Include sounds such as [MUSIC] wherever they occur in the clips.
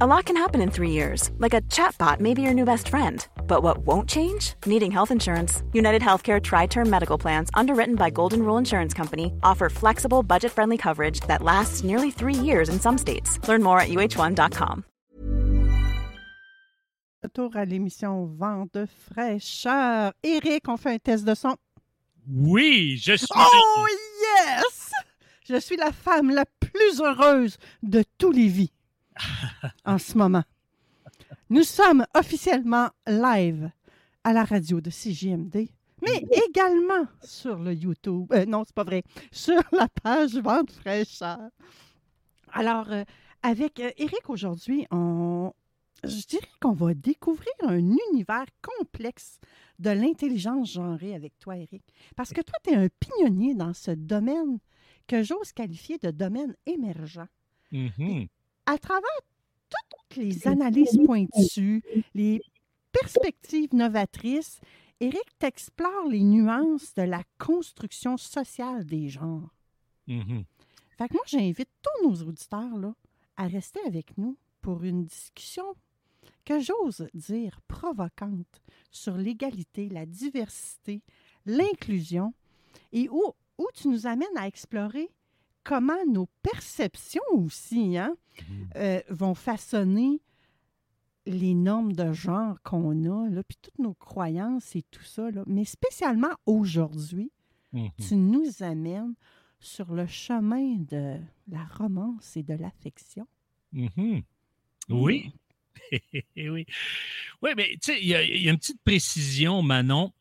A lot can happen in three years, like a chatbot may be your new best friend. But what won't change? Needing health insurance. United Healthcare Tri Term Medical Plans, underwritten by Golden Rule Insurance Company, offer flexible, budget friendly coverage that lasts nearly three years in some states. Learn more at uh1.com. Retour à l'émission Vent de fraîcheur. Eric, on fait un test de son. Oui, je suis. Oh yes! Je suis la femme la plus heureuse de tous les vies en ce moment. Nous sommes officiellement live à la radio de CJMD, mais également sur le YouTube. Euh, non, c'est pas vrai. Sur la page Vente fraîcheur. Alors, euh, avec euh, Eric aujourd'hui, on, je dirais qu'on va découvrir un univers complexe de l'intelligence genrée avec toi, Eric. Parce que toi, tu es un pionnier dans ce domaine que j'ose qualifier de domaine émergent. Mhm. À travers toutes les analyses pointues, les perspectives novatrices, Eric t'explore les nuances de la construction sociale des genres. Mhm. Fait que moi, j'invite tous nos auditeurs là, à rester avec nous pour une discussion que j'ose dire provocante sur l'égalité, la diversité, l'inclusion et où, où tu nous amènes à explorer comment nos perceptions aussi hein, euh, vont façonner les normes de genre qu'on a, là, puis toutes nos croyances et tout ça. là. Mais spécialement aujourd'hui, Mhm. tu nous amènes sur le chemin de la romance et de l'affection. Mhm. Oui. [LAUGHS] oui. Oui, mais tu sais, il y, a- il y a une petite précision, Manon.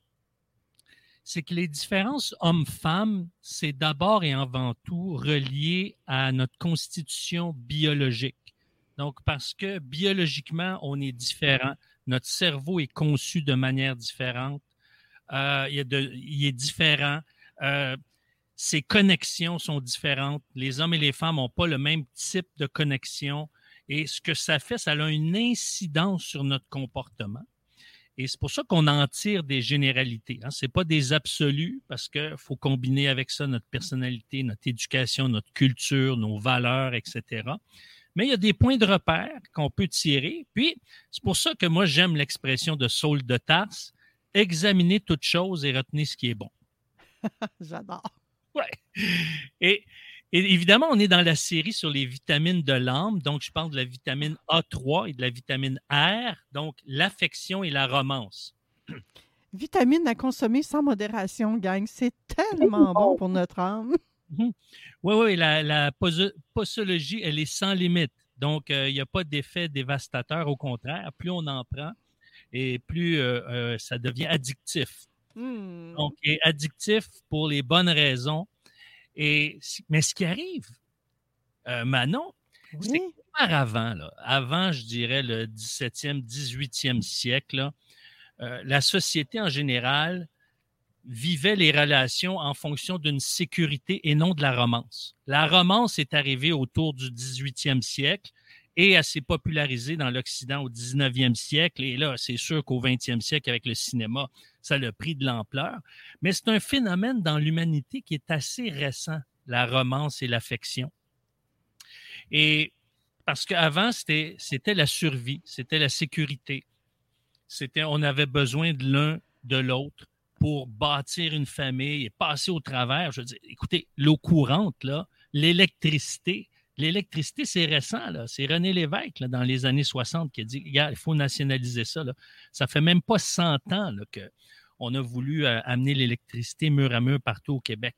C'est que les différences hommes-femmes, c'est d'abord et avant tout relié à notre constitution biologique. Donc, parce que biologiquement, on est différent. Notre cerveau est conçu de manière différente. Euh, il, a de- il est différent. Euh, ses connexions sont différentes. Les hommes et les femmes n'ont pas le même type de connexion. Et ce que ça fait, ça a une incidence sur notre comportement. Et c'est pour ça qu'on en tire des généralités. Hein. Ce pas des absolus parce qu'il faut combiner avec ça notre personnalité, notre éducation, notre culture, nos valeurs, etc. Mais il y a des points de repère qu'on peut tirer. Puis, c'est pour ça que moi, j'aime l'expression de Saul de Tarse, examiner toute chose et retenir ce qui est bon. [LAUGHS] J'adore. Ouais. Et, et évidemment, on est dans la série sur les vitamines de l'âme. Donc, je parle de la vitamine A3 et de la vitamine R, donc l'affection et la romance. Vitamine à consommer sans modération, gang. C'est tellement bon pour notre âme. [LAUGHS] Oui, oui, la, la poso- posologie, elle est sans limite. Donc, euh, il n'y a pas d'effet dévastateur. Au contraire, plus on en prend et plus euh, euh, ça devient addictif. Hmm. Donc, addictif pour les bonnes raisons. Et, mais ce qui arrive, euh, Manon, c'est qu'auparavant, là, avant, je dirais, le 17e, 18e siècle, là, euh, la société en général vivait les relations en fonction d'une sécurité et non de la romance. La romance est arrivée autour du 18e siècle et elle s'est popularisée dans l'Occident au 19e siècle. Et là, c'est sûr qu'au 20e siècle, avec le cinéma, ça a pris de l'ampleur. Mais c'est un phénomène dans l'humanité qui est assez récent, la romance et l'affection. Et parce qu'avant, c'était, c'était la survie, c'était la sécurité. C'était, on avait besoin de l'un de l'autre pour bâtir une famille et passer au travers. Je veux dire, écoutez, l'eau courante, là, l'électricité, l'électricité, c'est récent, là. C'est René Lévesque, là, dans les années 60, qui a dit, il faut nationaliser ça, là. Ça fait même pas 100 ans, là, que on a voulu euh, amener l'électricité mur à mur partout au Québec.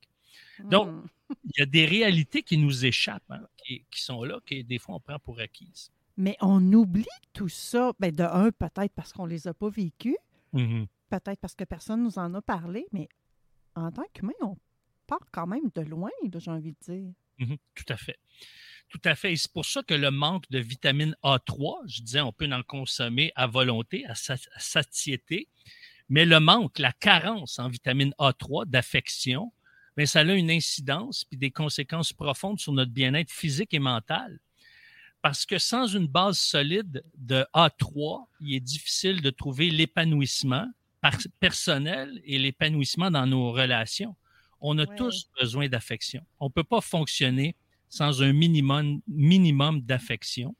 Donc, Hmm. [LAUGHS] il y a des réalités qui nous échappent, hein, qui, qui sont là, que des fois on prend pour acquises. Mais on oublie tout ça. Ben, de un, peut-être parce qu'on les a pas vécus, Mhm. peut-être parce que personne nous en a parlé, mais en tant qu'humain, on part quand même de loin, j'ai envie de dire. Mhm, Tout à fait. Tout à fait. Et c'est pour ça que le manque de vitamine A3, je disais, on peut en consommer à volonté, à, satiété, mais le manque, la carence en vitamine A3 d'affection, mais ça a une incidence puis des conséquences profondes sur notre bien-être physique et mental. Parce que sans une base solide de A3, il est difficile de trouver l'épanouissement personnel et l'épanouissement dans nos relations. On a tous besoin d'affection. On ne peut pas fonctionner sans un minimum, minimum d'affection.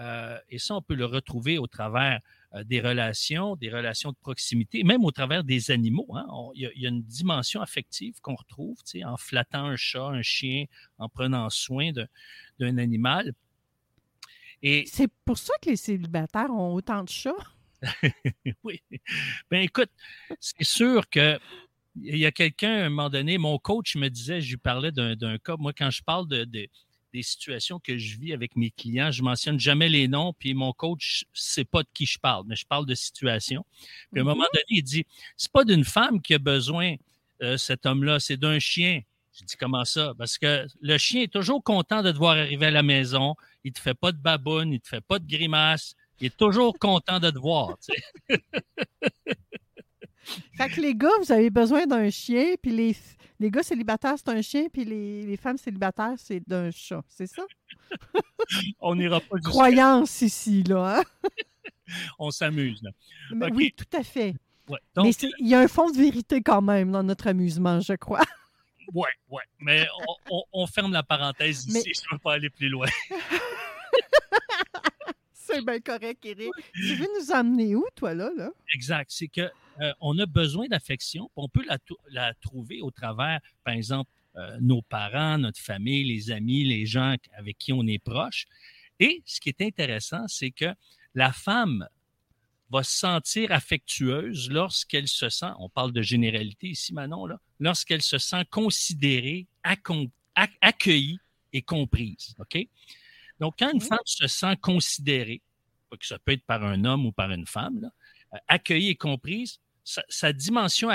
Euh, et ça, on peut le retrouver au travers euh, des relations, des relations de proximité, même au travers des animaux. Hein. Il y, a une dimension affective qu'on retrouve en flattant un chat, un chien, en prenant soin d'un animal. Et c'est pour ça que les célibataires ont autant de chats. [LAUGHS] oui. Ben écoute, c'est sûr que il y a quelqu'un, à un moment donné, mon coach me disait, je lui parlais d'un cas, moi, quand je parle de, des situations que je vis avec mes clients, je mentionne jamais les noms, puis mon coach sait pas de qui je parle, mais je parle de situations. Puis à un moment mm-hmm. donné, il dit, c'est pas d'une femme qui a besoin, euh, cet homme-là, c'est d'un chien. Je dis comment ça? Parce que le chien est toujours content de te voir arriver à la maison. Il te fait pas de baboune, il te fait pas de grimace. Il est toujours content de te voir. [LAUGHS] Fait que les gars, vous avez besoin d'un chien, puis les, les gars célibataires, c'est un chien, puis les, les femmes célibataires, c'est d'un chat. C'est ça? [LAUGHS] On n'ira pas Croyance ici, là. Hein? On s'amuse, là. Oui, tout à fait. Mais il y a un fond de vérité quand même dans notre amusement, je crois. [LAUGHS] Oui, oui. Mais on, ferme la parenthèse ici. [LAUGHS] Je ne veux pas aller plus loin. C'est bien correct, Eric. Tu veux nous amener où, toi, là? là? Exact. C'est que euh, on a besoin d'affection. On peut la, trouver au travers, par exemple, euh, nos parents, notre famille, les amis, les gens avec qui on est proche. Et ce qui est intéressant, c'est que la femme va se sentir affectueuse lorsqu'elle se sent, on parle de généralité ici, Manon, lorsqu'elle se sent considérée, accueillie et comprise. OK? Donc, quand une femme se sent considérée, que ça peut être par un homme ou par une femme, là, euh, accueillie et comprise, sa, dimension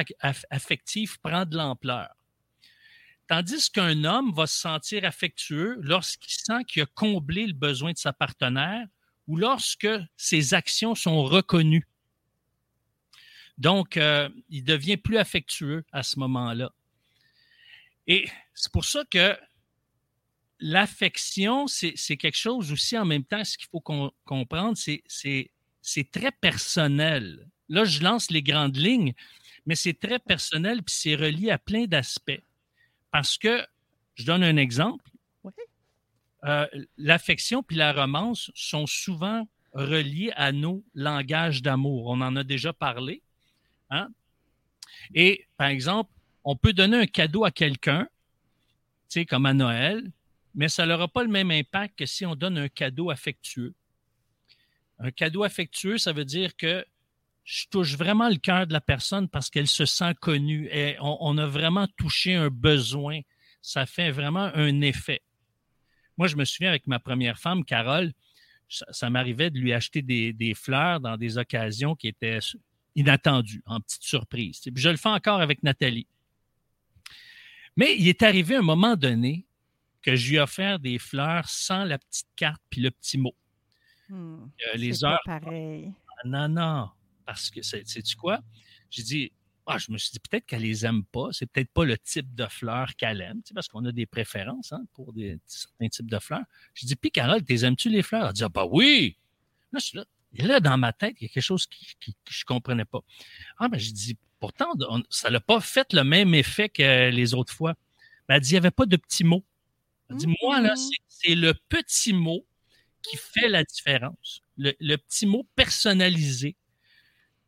affective prend de l'ampleur. Tandis qu'un homme va se sentir affectueux lorsqu'il sent qu'il a comblé le besoin de sa partenaire ou lorsque ses actions sont reconnues. Donc, euh, il devient plus affectueux à ce moment-là. Et c'est pour ça que l'affection, c'est quelque chose aussi en même temps, ce qu'il faut comprendre, c'est très personnel. Là, je lance les grandes lignes, mais c'est très personnel puis c'est relié à plein d'aspects. Parce que, je donne un exemple. Euh, l'affection puis la romance sont souvent reliés à nos langages d'amour. On en a déjà parlé. Hein? Et, par exemple, on peut donner un cadeau à quelqu'un, tu sais, comme à Noël, mais ça n'aura pas le même impact que si on donne un cadeau affectueux. Un cadeau affectueux, ça veut dire que je touche vraiment le cœur de la personne parce qu'elle se sent connue et on, a vraiment touché un besoin. Ça fait vraiment un effet. Moi, je me souviens avec ma première femme, Carole, ça, m'arrivait de lui acheter des, fleurs dans des occasions qui étaient inattendues, en petite surprise. je le fais encore avec Nathalie. Mais il est arrivé un moment donné que je lui ai offert des fleurs sans la petite carte puis le petit mot. Hmm, euh, les heures. pareil. non, non parce que, sais-tu quoi? J'ai dit, ah, je me suis dit peut-être qu'elle les aime pas, c'est peut-être pas le type de fleurs qu'elle aime, parce qu'on a des préférences hein, pour des, certains types de fleurs. J'ai dit, puis Carole, t'es aimes-tu les fleurs? Elle dit, ah, bah oui! Là, je suis là, et là, dans ma tête, il y a quelque chose qui, que je comprenais pas. Ah, ben, j'ai dit, pourtant, ça n'a pas fait le même effet que les autres fois. Ben, elle dit, il n'y avait pas de petits mots. Elle dit, moi, là, mmh. c'est le petit mot qui fait la différence. le petit mot personnalisé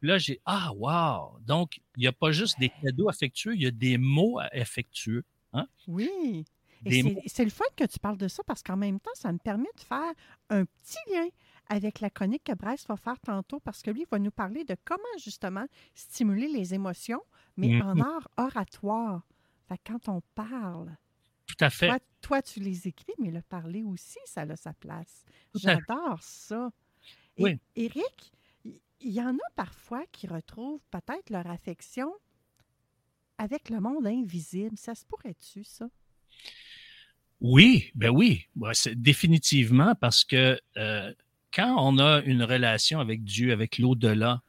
là, j'ai Ah, wow! Donc, il n'y a pas juste des cadeaux affectueux, il y a des mots affectueux. Hein? Oui. c'est le fun que tu parles de ça parce qu'en même temps, ça me permet de faire un petit lien avec la chronique que Bryce va faire tantôt parce que lui va nous parler de comment justement stimuler les émotions, mais en mm-hmm. art oratoire. Fait quand on parle. Tout à fait. Toi, tu les écris, mais le parler aussi, ça a sa place. J'adore ça. oui. Éric, il y en a parfois qui retrouvent peut-être leur affection avec le monde invisible. Ça se pourrait-tu, ça? Oui, ben oui, définitivement parce que euh, quand on a une relation avec Dieu, avec l'au-delà,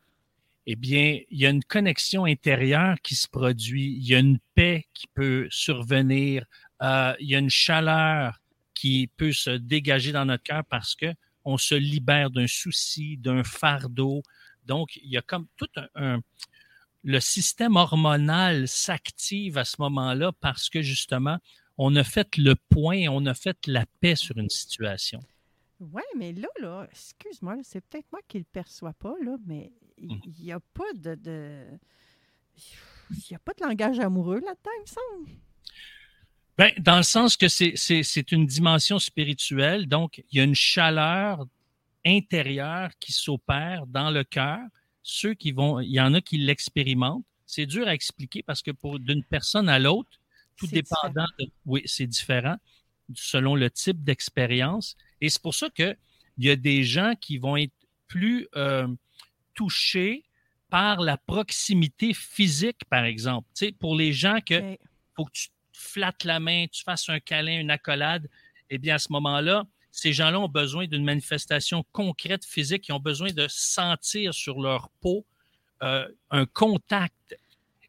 eh bien, il y a une connexion intérieure qui se produit, il y a une paix qui peut survenir, euh, il y a une chaleur qui peut se dégager dans notre cœur parce que on se libère d'un souci, d'un fardeau. Donc, il y a comme tout un, le système hormonal s'active à ce moment-là parce que justement, on a fait le point, on a fait la paix sur une situation. Oui, mais là, là, excuse-moi, c'est peut-être moi qui ne le perçois pas, là, mais il n'y mmh. a pas de, Il n'y a pas de langage amoureux là-dedans, il me semble. Ben, dans le sens que c'est une dimension spirituelle, donc il y a une chaleur intérieure qui s'opère dans le cœur. Ceux qui vont, il y en a qui l'expérimentent. C'est dur à expliquer parce que pour d'une personne à l'autre, tout dépendant de, oui, c'est différent selon le type d'expérience. Et c'est pour ça que il y a des gens qui vont être plus euh, touchés par la proximité physique, par exemple. Tu sais, pour les gens que faut que tu flattes la main, tu fasses un câlin, une accolade, eh bien, à ce moment-là, ces gens-là ont besoin d'une manifestation concrète physique, ils ont besoin de sentir sur leur peau euh, un contact.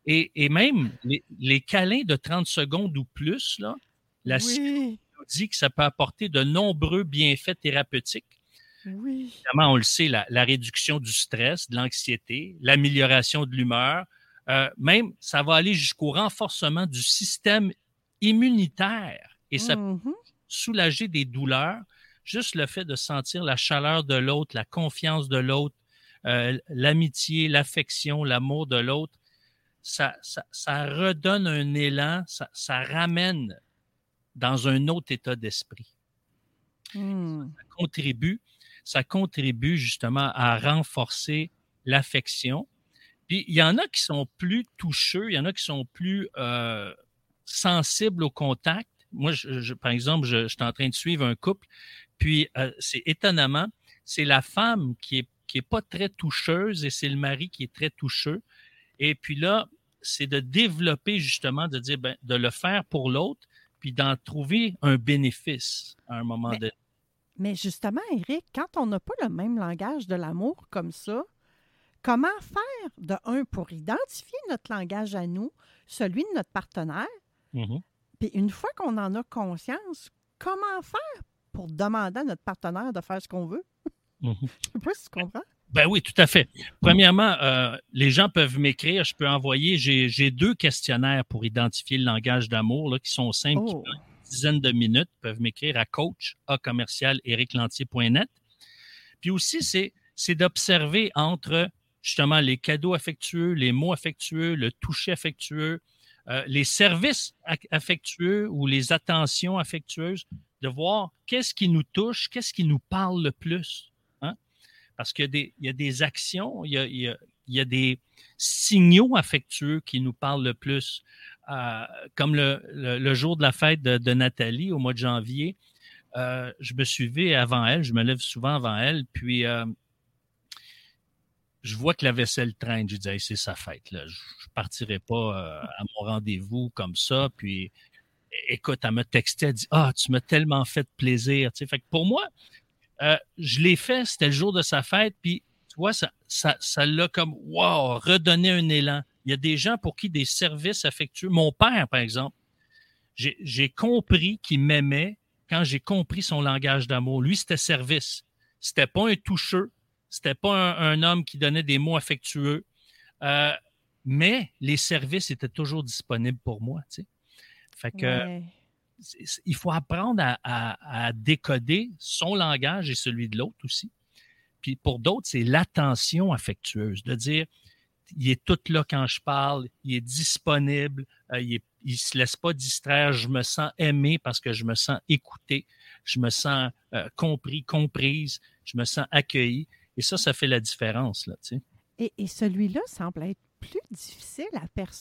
Et, même les, câlins de 30 secondes ou plus, là, la oui. dit que ça peut apporter de nombreux bienfaits thérapeutiques. Oui. Évidemment, on le sait, la, la réduction du stress, de l'anxiété, l'amélioration de l'humeur, euh, même ça va aller jusqu'au renforcement du système immunitaire et ça peut mm-hmm. soulager des douleurs. Juste le fait de sentir la chaleur de l'autre, la confiance de l'autre, euh, l'amitié, l'affection, l'amour de l'autre, ça, ça, redonne un élan, ça, ça, ramène dans un autre état d'esprit. Mm. Ça contribue, ça contribue justement à renforcer l'affection. Puis il y en a qui sont plus toucheux, il y en a qui sont plus euh, sensible au contact. Moi, je, par exemple, je, suis en train de suivre un couple, puis euh, c'est étonnamment, c'est la femme qui est, qui est pas très toucheuse et c'est le mari qui est très toucheux. Et puis là, c'est de développer justement, de dire, ben, de le faire pour l'autre, puis d'en trouver un bénéfice à un moment donné. Mais justement, Eric, quand on n'a pas le même langage de l'amour comme ça, comment faire de un pour identifier notre langage à nous, celui de notre partenaire, Mm-hmm. Puis une fois qu'on en a conscience, comment faire pour demander à notre partenaire de faire ce qu'on veut? Mm-hmm. [LAUGHS] Je ne sais pas si tu comprends. Ben oui, tout à fait. Premièrement, euh, les gens peuvent m'écrire, je peux envoyer, j'ai deux questionnaires pour identifier le langage d'amour qui sont simples, oh. une dizaine de minutes, peuvent m'écrire à coach à commercial Puis aussi, c'est d'observer entre justement les cadeaux affectueux, les mots affectueux, le toucher affectueux, euh, les services affectueux ou les attentions affectueuses, de voir qu'est-ce qui nous touche, qu'est-ce qui nous parle le plus. Hein? Parce qu'il y, a des actions, il y a, des signaux affectueux qui nous parlent le plus. Euh, comme le, jour de la fête de, Nathalie au mois de janvier, euh, je me suis avant elle, je me lève souvent avant elle, puis je vois que la vaisselle traîne. Je dis, c'est sa fête. Je ne partirai pas euh, à mon rendez-vous comme ça. Puis, écoute, elle m'a texté, elle dit, ah, tu m'as tellement fait plaisir. Tu sais, fait que pour moi, euh, je l'ai fait, c'était le jour de sa fête. Puis, tu vois, ça, ça, ça l'a comme, wow, redonné un élan. Il y a des gens pour qui des services affectueux. Mon père, par exemple, j'ai compris qu'il m'aimait quand j'ai compris son langage d'amour. Lui, c'était service. C'était pas un toucheux c'était pas un, homme qui donnait des mots affectueux. Euh, mais les services étaient toujours disponibles pour moi. Fait que il faut apprendre à, décoder son langage et celui de l'autre aussi. Puis pour d'autres, c'est l'attention affectueuse, de dire il est tout là quand je parle, il est disponible, euh, il ne se laisse pas distraire, je me sens aimé parce que je me sens écouté, je me sens euh, compris, comprise, je me sens accueilli. Et ça, ça fait la différence, là, tu sais. Et, et celui-là semble être plus difficile à percevoir.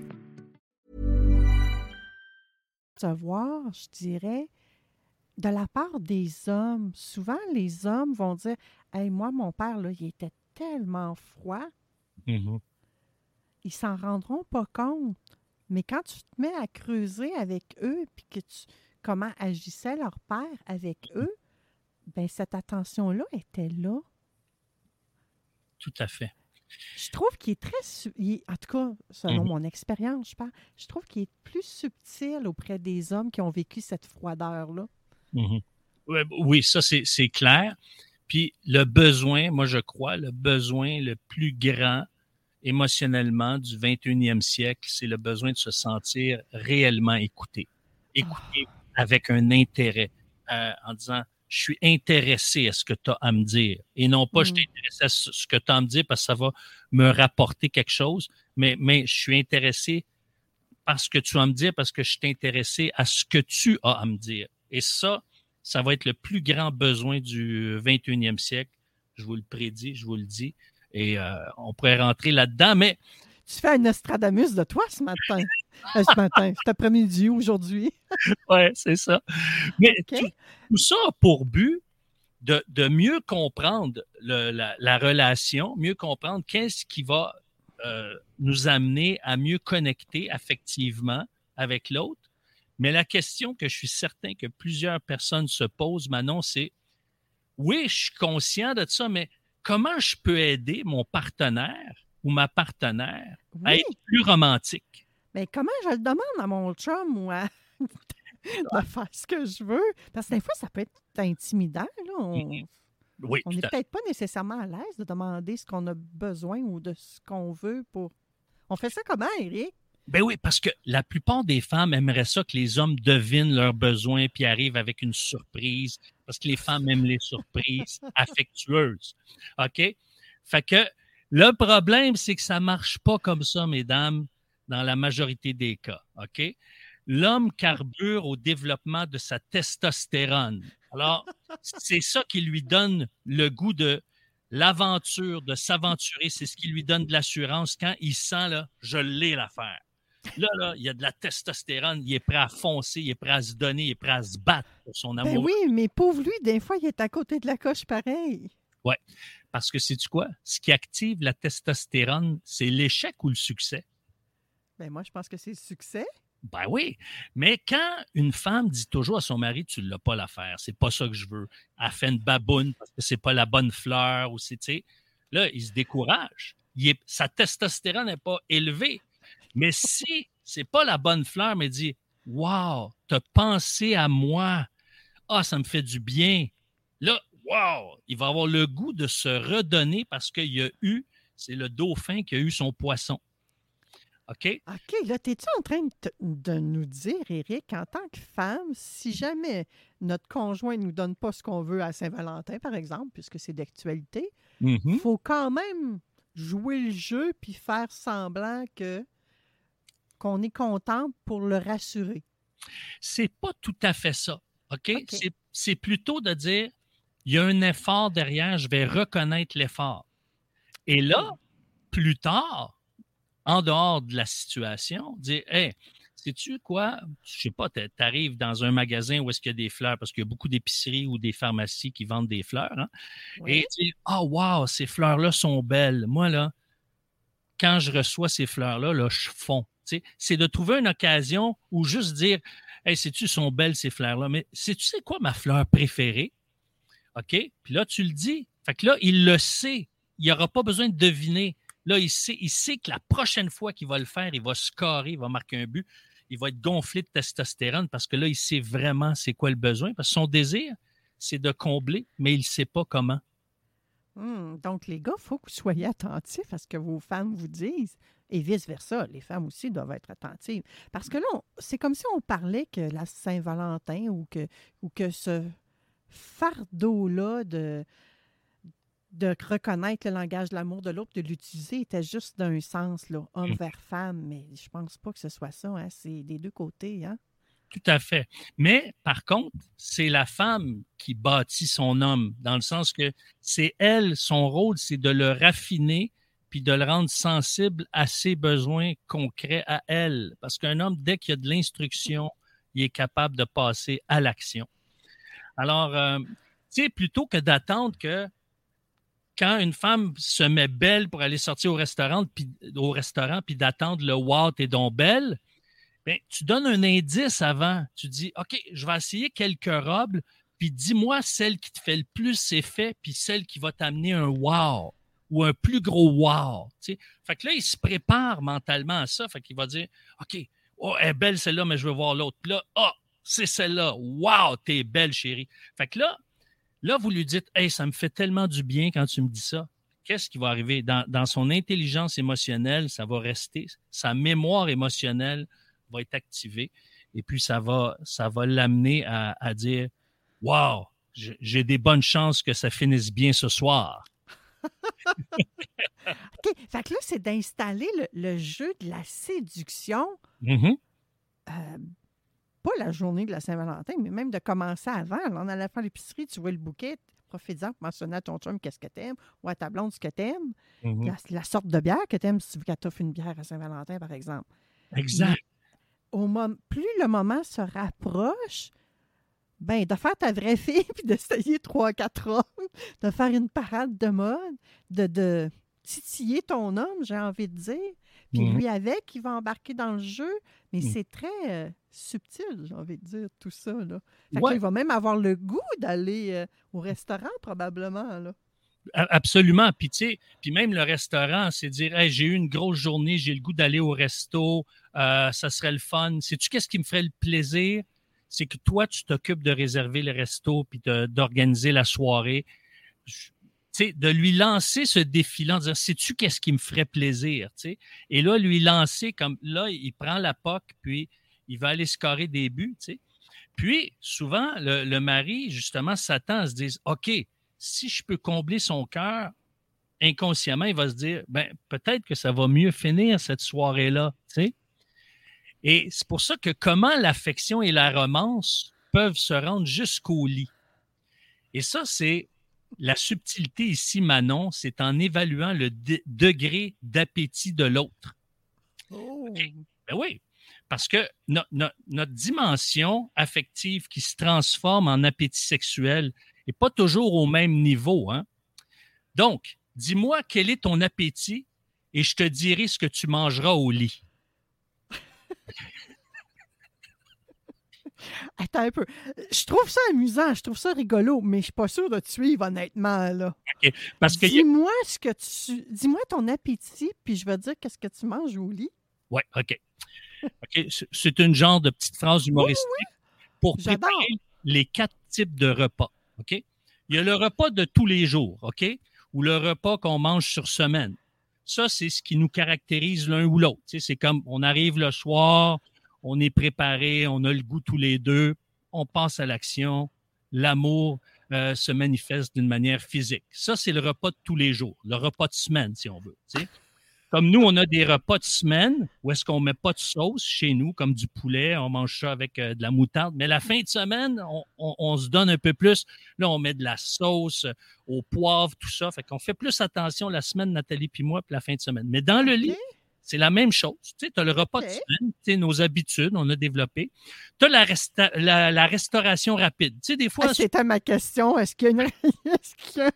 Je dirais, de la part des hommes, souvent les hommes vont dire Hey, moi, mon père, là, il était tellement froid, Mhm. ils s'en rendront pas compte. Mais quand tu te mets à creuser avec eux, puis que tu comment agissait leur père avec eux, ben cette attention-là était là. Tout à fait. Je trouve qu'il est très, il est- en tout cas, selon Mhm. mon expérience, je parle, je trouve qu'il est plus subtil auprès des hommes qui ont vécu cette froideur-là. Mhm. Oui, ça, c'est clair. Puis le besoin, moi, je crois, le besoin le plus grand émotionnellement du 21e siècle, c'est le besoin de se sentir réellement écouté. Écouté avec un intérêt, euh, en disant je suis intéressé à ce que tu as à me dire. Et non pas je Mm. suis intéressé à ce ce que tu as à me dire parce que ça va me rapporter quelque chose, mais, mais je suis intéressé parce que tu as à me dire, parce que je suis intéressé à ce que tu as à me dire. Et ça, ça va être le plus grand besoin du 21e siècle. Je vous le prédis, je vous le dis. Et euh, on pourrait rentrer là-dedans, mais Tu fais un Nostradamus de toi ce matin? [LAUGHS] Euh, ce matin, cet après-midi, aujourd'hui. [LAUGHS] ouais, c'est ça. Mais tout, tout ça a pour but de, de mieux comprendre le- la, la relation, mieux comprendre qu'est-ce qui va euh, nous amener à mieux connecter affectivement avec l'autre. Mais la question que je suis certain que plusieurs personnes se posent, Manon, c'est oui, je suis conscient de ça, mais comment je peux aider mon partenaire ou ma partenaire à être plus romantique? mais comment je le demande à mon chum ou à [LAUGHS] de faire ce que je veux? Parce que des fois, ça peut être intimidant. Là. On Mhm. Oui, tout n'est peut-être pas nécessairement à l'aise de demander ce qu'on a besoin ou de ce qu'on veut pour. On fait ça comment, Eric? Ben oui, parce que la plupart des femmes aimeraient ça que les hommes devinent leurs besoins puis arrivent avec une surprise, parce que les femmes aiment les surprises [LAUGHS] affectueuses. OK? Fait que le problème, c'est que ça marche pas comme ça, mesdames, dans la majorité des cas. OK? L'homme carbure au développement de sa testostérone. Alors, c'est ça qui lui donne le goût de l'aventure, de s'aventurer. C'est ce qui lui donne de l'assurance quand il sent, là, je l'ai l'affaire. Là, là, il y a de la testostérone, il est prêt à foncer, il est prêt à se donner, il est prêt à se battre pour son Ben amour. oui, mais pauvre lui, des fois, il est à côté de la coche pareil. Parce que c'est-tu quoi? Ce qui active la testostérone, c'est l'échec ou le succès? Ben moi, je pense que c'est le succès. Ben oui. Mais quand une femme dit toujours à son mari, tu l'as pas l'affaire, c'est pas ça que je veux. Elle fait une baboune parce que c'est pas la bonne fleur ou c'est, là, il se décourage. Il est- sa testostérone n'est pas élevée. Mais si c'est pas la bonne fleur, mais dit, wow, t'as pensé à moi. Ah, ça me fait du bien. Là, wow, il va avoir le goût de se redonner parce qu'il y a eu, c'est le dauphin qui a eu son poisson. OK? OK, là, t'es-tu en train de, nous dire, Eric, en tant que femme, si jamais notre conjoint ne nous donne pas ce qu'on veut à Saint-Valentin, par exemple, puisque c'est d'actualité, il Mhm. faut quand même jouer le jeu puis faire semblant que qu'on est content pour le rassurer. c'est pas tout à fait ça. OK? C'est plutôt de dire il y a un effort derrière, je vais reconnaître l'effort. Et là, plus tard, en dehors de la situation, dire Hey, sais-tu quoi? Je sais pas, tu arrives dans un magasin où est-ce qu'il y a des fleurs, parce qu'il y a beaucoup d'épiceries ou des pharmacies qui vendent des fleurs, hein, et dire Ah, wow, ces fleurs-là sont belles. Moi, là, quand je reçois ces fleurs-là, là, je fonds. C'est de trouver une occasion ou juste dire Hey, sais-tu, sont belles ces fleurs-là, mais sais-tu c'est quoi ma fleur préférée? OK? Puis là, tu le dis. Fait que là, il le sait. Il n'aura pas besoin de deviner. Là, il sait, il sait que la prochaine fois qu'il va le faire, il va scorer, il va marquer un but, il va être gonflé de testostérone parce que là, il sait vraiment c'est quoi le besoin. Parce que son désir, c'est de combler, mais il ne sait pas comment. Hmm, donc, les gars, il faut que vous soyez attentifs à ce que vos femmes vous disent et vice-versa. Les femmes aussi doivent être attentives. Parce que là, c'est comme si on parlait que la Saint-Valentin ou que, ou que ce fardeau-là de, de reconnaître le langage de l'amour de l'autre, de l'utiliser, était juste d'un sens, là, [LAUGHS] homme mmh. vers femme. Mais je pense pas que ce soit ça. Hein. C'est des deux côtés. Hein? Tout à fait. Mais par contre, c'est la femme qui bâtit son homme, dans le sens que c'est elle, son rôle, c'est de le raffiner puis de le rendre sensible à ses besoins concrets à elle. Parce qu'un homme, dès qu'il y a de l'instruction, il est capable de passer à l'action. Alors, euh, tu sais, plutôt que d'attendre que quand une femme se met belle pour aller sortir au restaurant, puis au restaurant, puis d'attendre le wow, t'es donc belle, ben, tu donnes un indice avant. Tu dis, OK, je vais essayer quelques robes, puis dis-moi celle qui te fait le plus effet, puis celle qui va t'amener un wow ou un plus gros wow. sais. Fait que là, il se prépare mentalement à ça. Fait qu'il va dire, OK, oh, elle est belle celle-là, mais je veux voir l'autre. Là, oh, c'est celle-là. Wow, t'es belle, chérie. Fait que là, là, vous lui dites, hey, ça me fait tellement du bien quand tu me dis ça. Qu'est-ce qui va arriver? Dans, dans son intelligence émotionnelle, ça va rester. Sa mémoire émotionnelle va être activée. Et puis, ça va, ça va l'amener à, à dire, wow, j'ai des bonnes chances que ça finisse bien ce soir. [LAUGHS] OK. Fait que là, c'est d'installer le, jeu de la séduction. Mm-hmm. Euh, pas la journée de la Saint-Valentin, mais même de commencer avant. on allait faire l'épicerie, tu vois le bouquet, profite-en pour mentionner à ton chum qu'est-ce que t'aimes ou à ta blonde ce que t'aimes. Mm la, sorte de bière que t'aimes si tu veux qu'elle t'offre une bière à Saint-Valentin, par exemple. Exact. au plus le moment se rapproche, ben, de faire ta vraie [LAUGHS] fille, puis d'essayer trois, quatre hommes, de faire une parade de mode, de, de titiller ton homme, j'ai envie de dire. Puis mhm. lui avec, il va embarquer dans le jeu, mais mhm. c'est très euh, subtil, j'ai envie de dire, tout ça. Là. il va même avoir le goût d'aller euh, au restaurant, probablement. Là. Absolument. Puis, tu sais, puis même le restaurant, c'est dire j'ai eu une grosse journée, j'ai le goût d'aller au resto, euh, ça serait le fun. Sais-tu qu'est-ce qui me ferait le plaisir? c'est que toi, tu t'occupes de réserver le resto puis d'organiser la soirée. De lui lancer ce défi-là, en disant Sais-tu qu'est-ce qui me ferait plaisir? sais? Et là, lui lancer comme là, il prend la POC, puis il va aller scorer des buts. sais. Puis, souvent, le, mari, justement, s'attend à se dire OK, si je peux combler son cœur, inconsciemment, il va se dire ben, peut-être que ça va mieux finir cette soirée-là. Et c'est pour ça que comment l'affection et la romance peuvent se rendre jusqu'au lit. Et ça, c'est la subtilité ici, Manon, c'est en évaluant le degré d'appétit de l'autre. Oh. Ben oui, parce que notre dimension affective qui se transforme en appétit sexuel n'est pas toujours au même niveau. Hein? Donc, dis-moi quel est ton appétit et je te dirai ce que tu mangeras au lit. Attends un peu. Je trouve ça amusant, je trouve ça rigolo, mais je suis pas sûr de te suivre honnêtement là. Parce que dis-moi ce que tu, dis-moi ton appétit, puis je vais dire qu'est-ce que tu manges au lit. Ouais, ok. Ok, c'est une genre de petite phrase humoristique pour préparer les quatre types de repas. Ok? Il y a le repas de tous les jours, ok, ou le repas qu'on mange sur semaine. Ça, c'est ce qui nous caractérise l'un ou l'autre. c'est comme on arrive le soir, on est préparé, on a le goût tous les deux, on pense à l'action, l'amour euh, se manifeste d'une manière physique. Ça, c'est le repas de tous les jours, le repas de semaine, si on veut. Comme nous, on a des repas de semaine où est-ce qu'on met pas de sauce chez nous, comme du poulet, on mange ça avec euh, de la moutarde. Mais la fin de semaine, on, se donne un peu plus. Là, on met de la sauce au poivre, tout ça. Fait qu'on fait plus attention la semaine, Nathalie puis moi, puis la fin de semaine. Mais dans le lit, c'est la même chose. Tu sais, as le repas de semaine, tu sais, nos habitudes, on a développé. Tu as la, restauration rapide. Tu sais, des fois. Ah, C'était ma question. [LAUGHS] Est-ce qu'il y, a,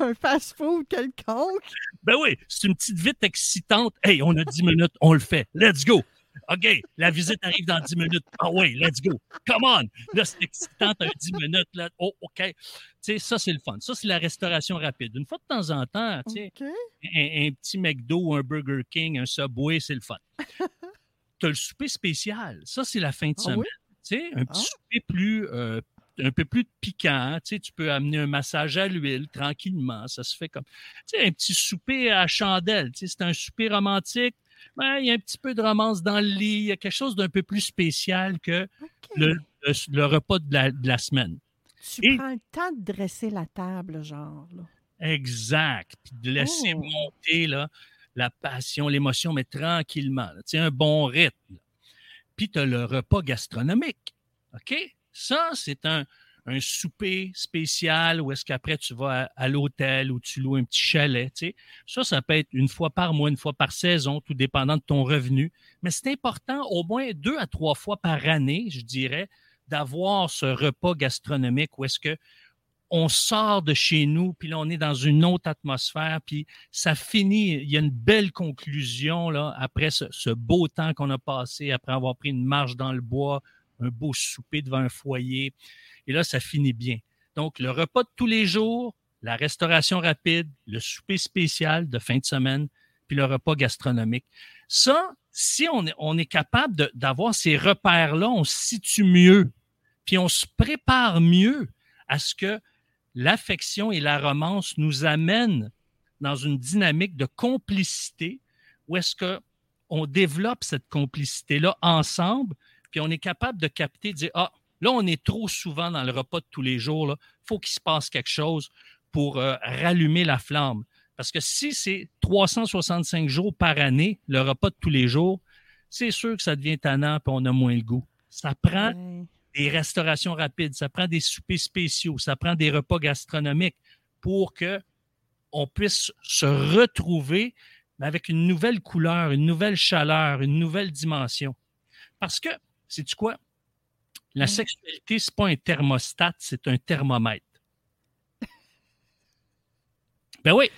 un fast-food quelconque? Ben oui, c'est une petite vite excitante. Hey, on a 10 minutes, on le fait. Let's go. OK, la visite arrive dans 10 minutes. Ah oui, let's go. Come on. Là, c'est excitant, t'as 10 minutes. Là. Oh, OK. Tu sais, ça, c'est le fun. Ça, c'est la restauration rapide. Une fois de temps en temps, tu sais, OK. un, un petit McDo, un Burger King, un Subway, c'est le fun. [LAUGHS] tu as le souper spécial. Ça, c'est la fin de Ah semaine. oui? Tu sais, un petit Ah. souper plus, euh, un peu plus piquant. Tu sais, tu peux amener un massage à l'huile tranquillement. Ça se fait comme, tu sais, un petit souper à chandelle. Tu sais, c'est un souper romantique. Ben, il y a un petit peu de romance dans le lit. Il y a quelque chose d'un peu plus spécial que le, le- le repas de la, de la semaine. Tu et- prends le temps de dresser la table, genre. Là. Exact. Puis de laisser Oh. monter là, la passion, l'émotion, mais tranquillement. sais, un bon rythme. Puis tu as le repas gastronomique. OK? Ça, c'est un, un souper spécial où est-ce qu'après tu vas à, l'hôtel ou tu loues un petit chalet. Tu sais. Ça, ça peut être une fois par mois, une fois par saison, tout dépendant de ton revenu. Mais c'est important, au moins deux à trois fois par année, je dirais, d'avoir ce repas gastronomique où est-ce que on sort de chez nous, puis là, on est dans une autre atmosphère, puis ça finit, il y a une belle conclusion là, après ce beau temps qu'on a passé, après avoir pris une marche dans le bois, un beau souper devant un foyer, et là, ça finit bien. Donc, le repas de tous les jours, la restauration rapide, le souper spécial de fin de semaine, puis le repas gastronomique. Ça, si on est, capable d'avoir ces repères-là, on se situe mieux, puis on se prépare mieux à ce que l'affection et la romance nous amènent dans une dynamique de complicité où est-ce que on développe cette complicité-là ensemble, puis on est capable de capter, de dire, ah, là, on est trop souvent dans le repas de tous les jours, il faut qu'il se passe quelque chose pour euh, rallumer la flamme. Parce que si c'est 365 jours par année, le repas de tous les jours, c'est sûr que ça devient tannant, puis on a moins le goût. Ça prend Ouais. des restaurations rapides, ça prend des soupers spéciaux, ça prend des repas gastronomiques pour que on puisse se retrouver mais avec une nouvelle couleur, une nouvelle chaleur, une nouvelle dimension. Parce que, sais-tu quoi? La Mm. sexualité, c'est pas un thermostat, c'est un thermomètre. [LAUGHS] Ben oui,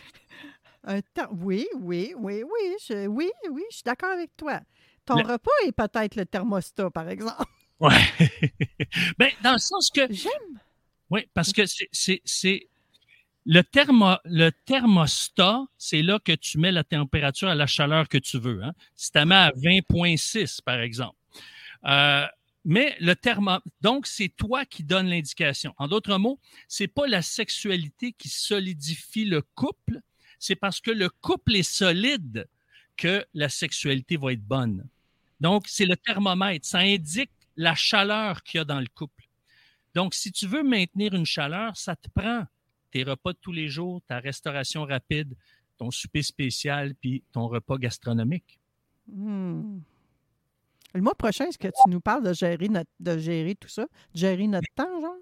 Un Oui, oui, oui, oui. Je, oui, oui, je suis d'accord avec toi. Ton Le- repas est peut-être le thermostat, par exemple. [LAUGHS] ouais. ben, dans le sens que J'aime. Oui, parce que c'est- le, thermo, le thermostat, c'est là que tu mets la température à la chaleur que tu veux. Hein. Si tu la mets à 20,6 par exemple. Euh, mais le thermo, donc c'est toi qui donnes l'indication. En d'autres mots, c'est pas la sexualité qui solidifie le couple, c'est parce que le couple est solide que la sexualité va être bonne. Donc c'est le thermomètre, ça indique la chaleur qu'il y a dans le couple. Donc, si tu veux maintenir une chaleur, ça te prend tes repas de tous les jours, ta restauration rapide, ton souper spécial, puis ton repas gastronomique. Hmm. Le mois prochain, est-ce que tu nous parles de gérer, notre, de gérer tout ça? De gérer notre temps, genre?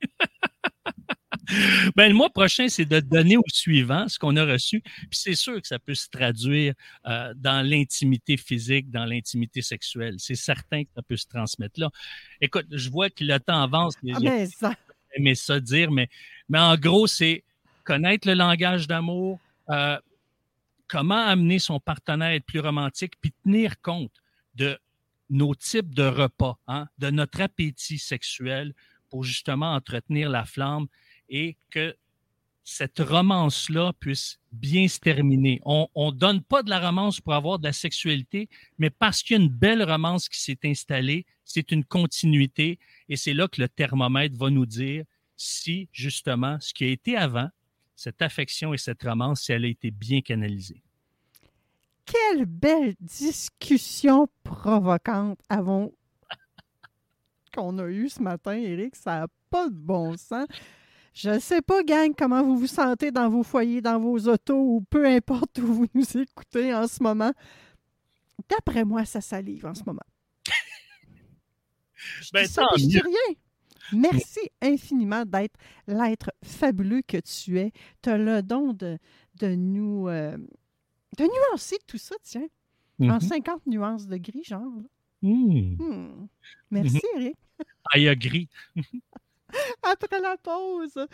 [LAUGHS] Ben, le mois prochain, c'est de donner au suivant ce qu'on a reçu. Puis c'est sûr que ça peut se traduire euh, dans l'intimité physique, dans l'intimité sexuelle. C'est certain que ça peut se transmettre là. Écoute, je vois que le temps avance. Ah, mais ça. [LAUGHS] aimé ça dire, mais, mais en gros, c'est connaître le langage d'amour, euh, comment amener son partenaire à être plus romantique, puis tenir compte de nos types de repas, hein, de notre appétit sexuel pour justement entretenir la flamme et que cette romance-là puisse bien se terminer. On ne donne pas de la romance pour avoir de la sexualité, mais parce qu'il y a une belle romance qui s'est installée, c'est une continuité et c'est là que le thermomètre va nous dire si justement ce qui a été avant, cette affection et cette romance, si elle a été bien canalisée. Quelle belle discussion provocante avons qu'on a eue ce matin, Eric. Ça n'a pas de bon sens. Je ne sais pas, gang, comment vous vous sentez dans vos foyers, dans vos autos ou peu importe où vous nous écoutez en ce moment. D'après moi, ça salive en ce moment. Je Ben, dis ça, je rien. Merci infiniment d'être l'être fabuleux que tu es. Tu as le don de, de nous euh, de nuancer tout ça, tiens, en Mhm. 50 nuances de gris, genre. là. Hmm. Merci, Eric. I agree. [LAUGHS] Après la pause,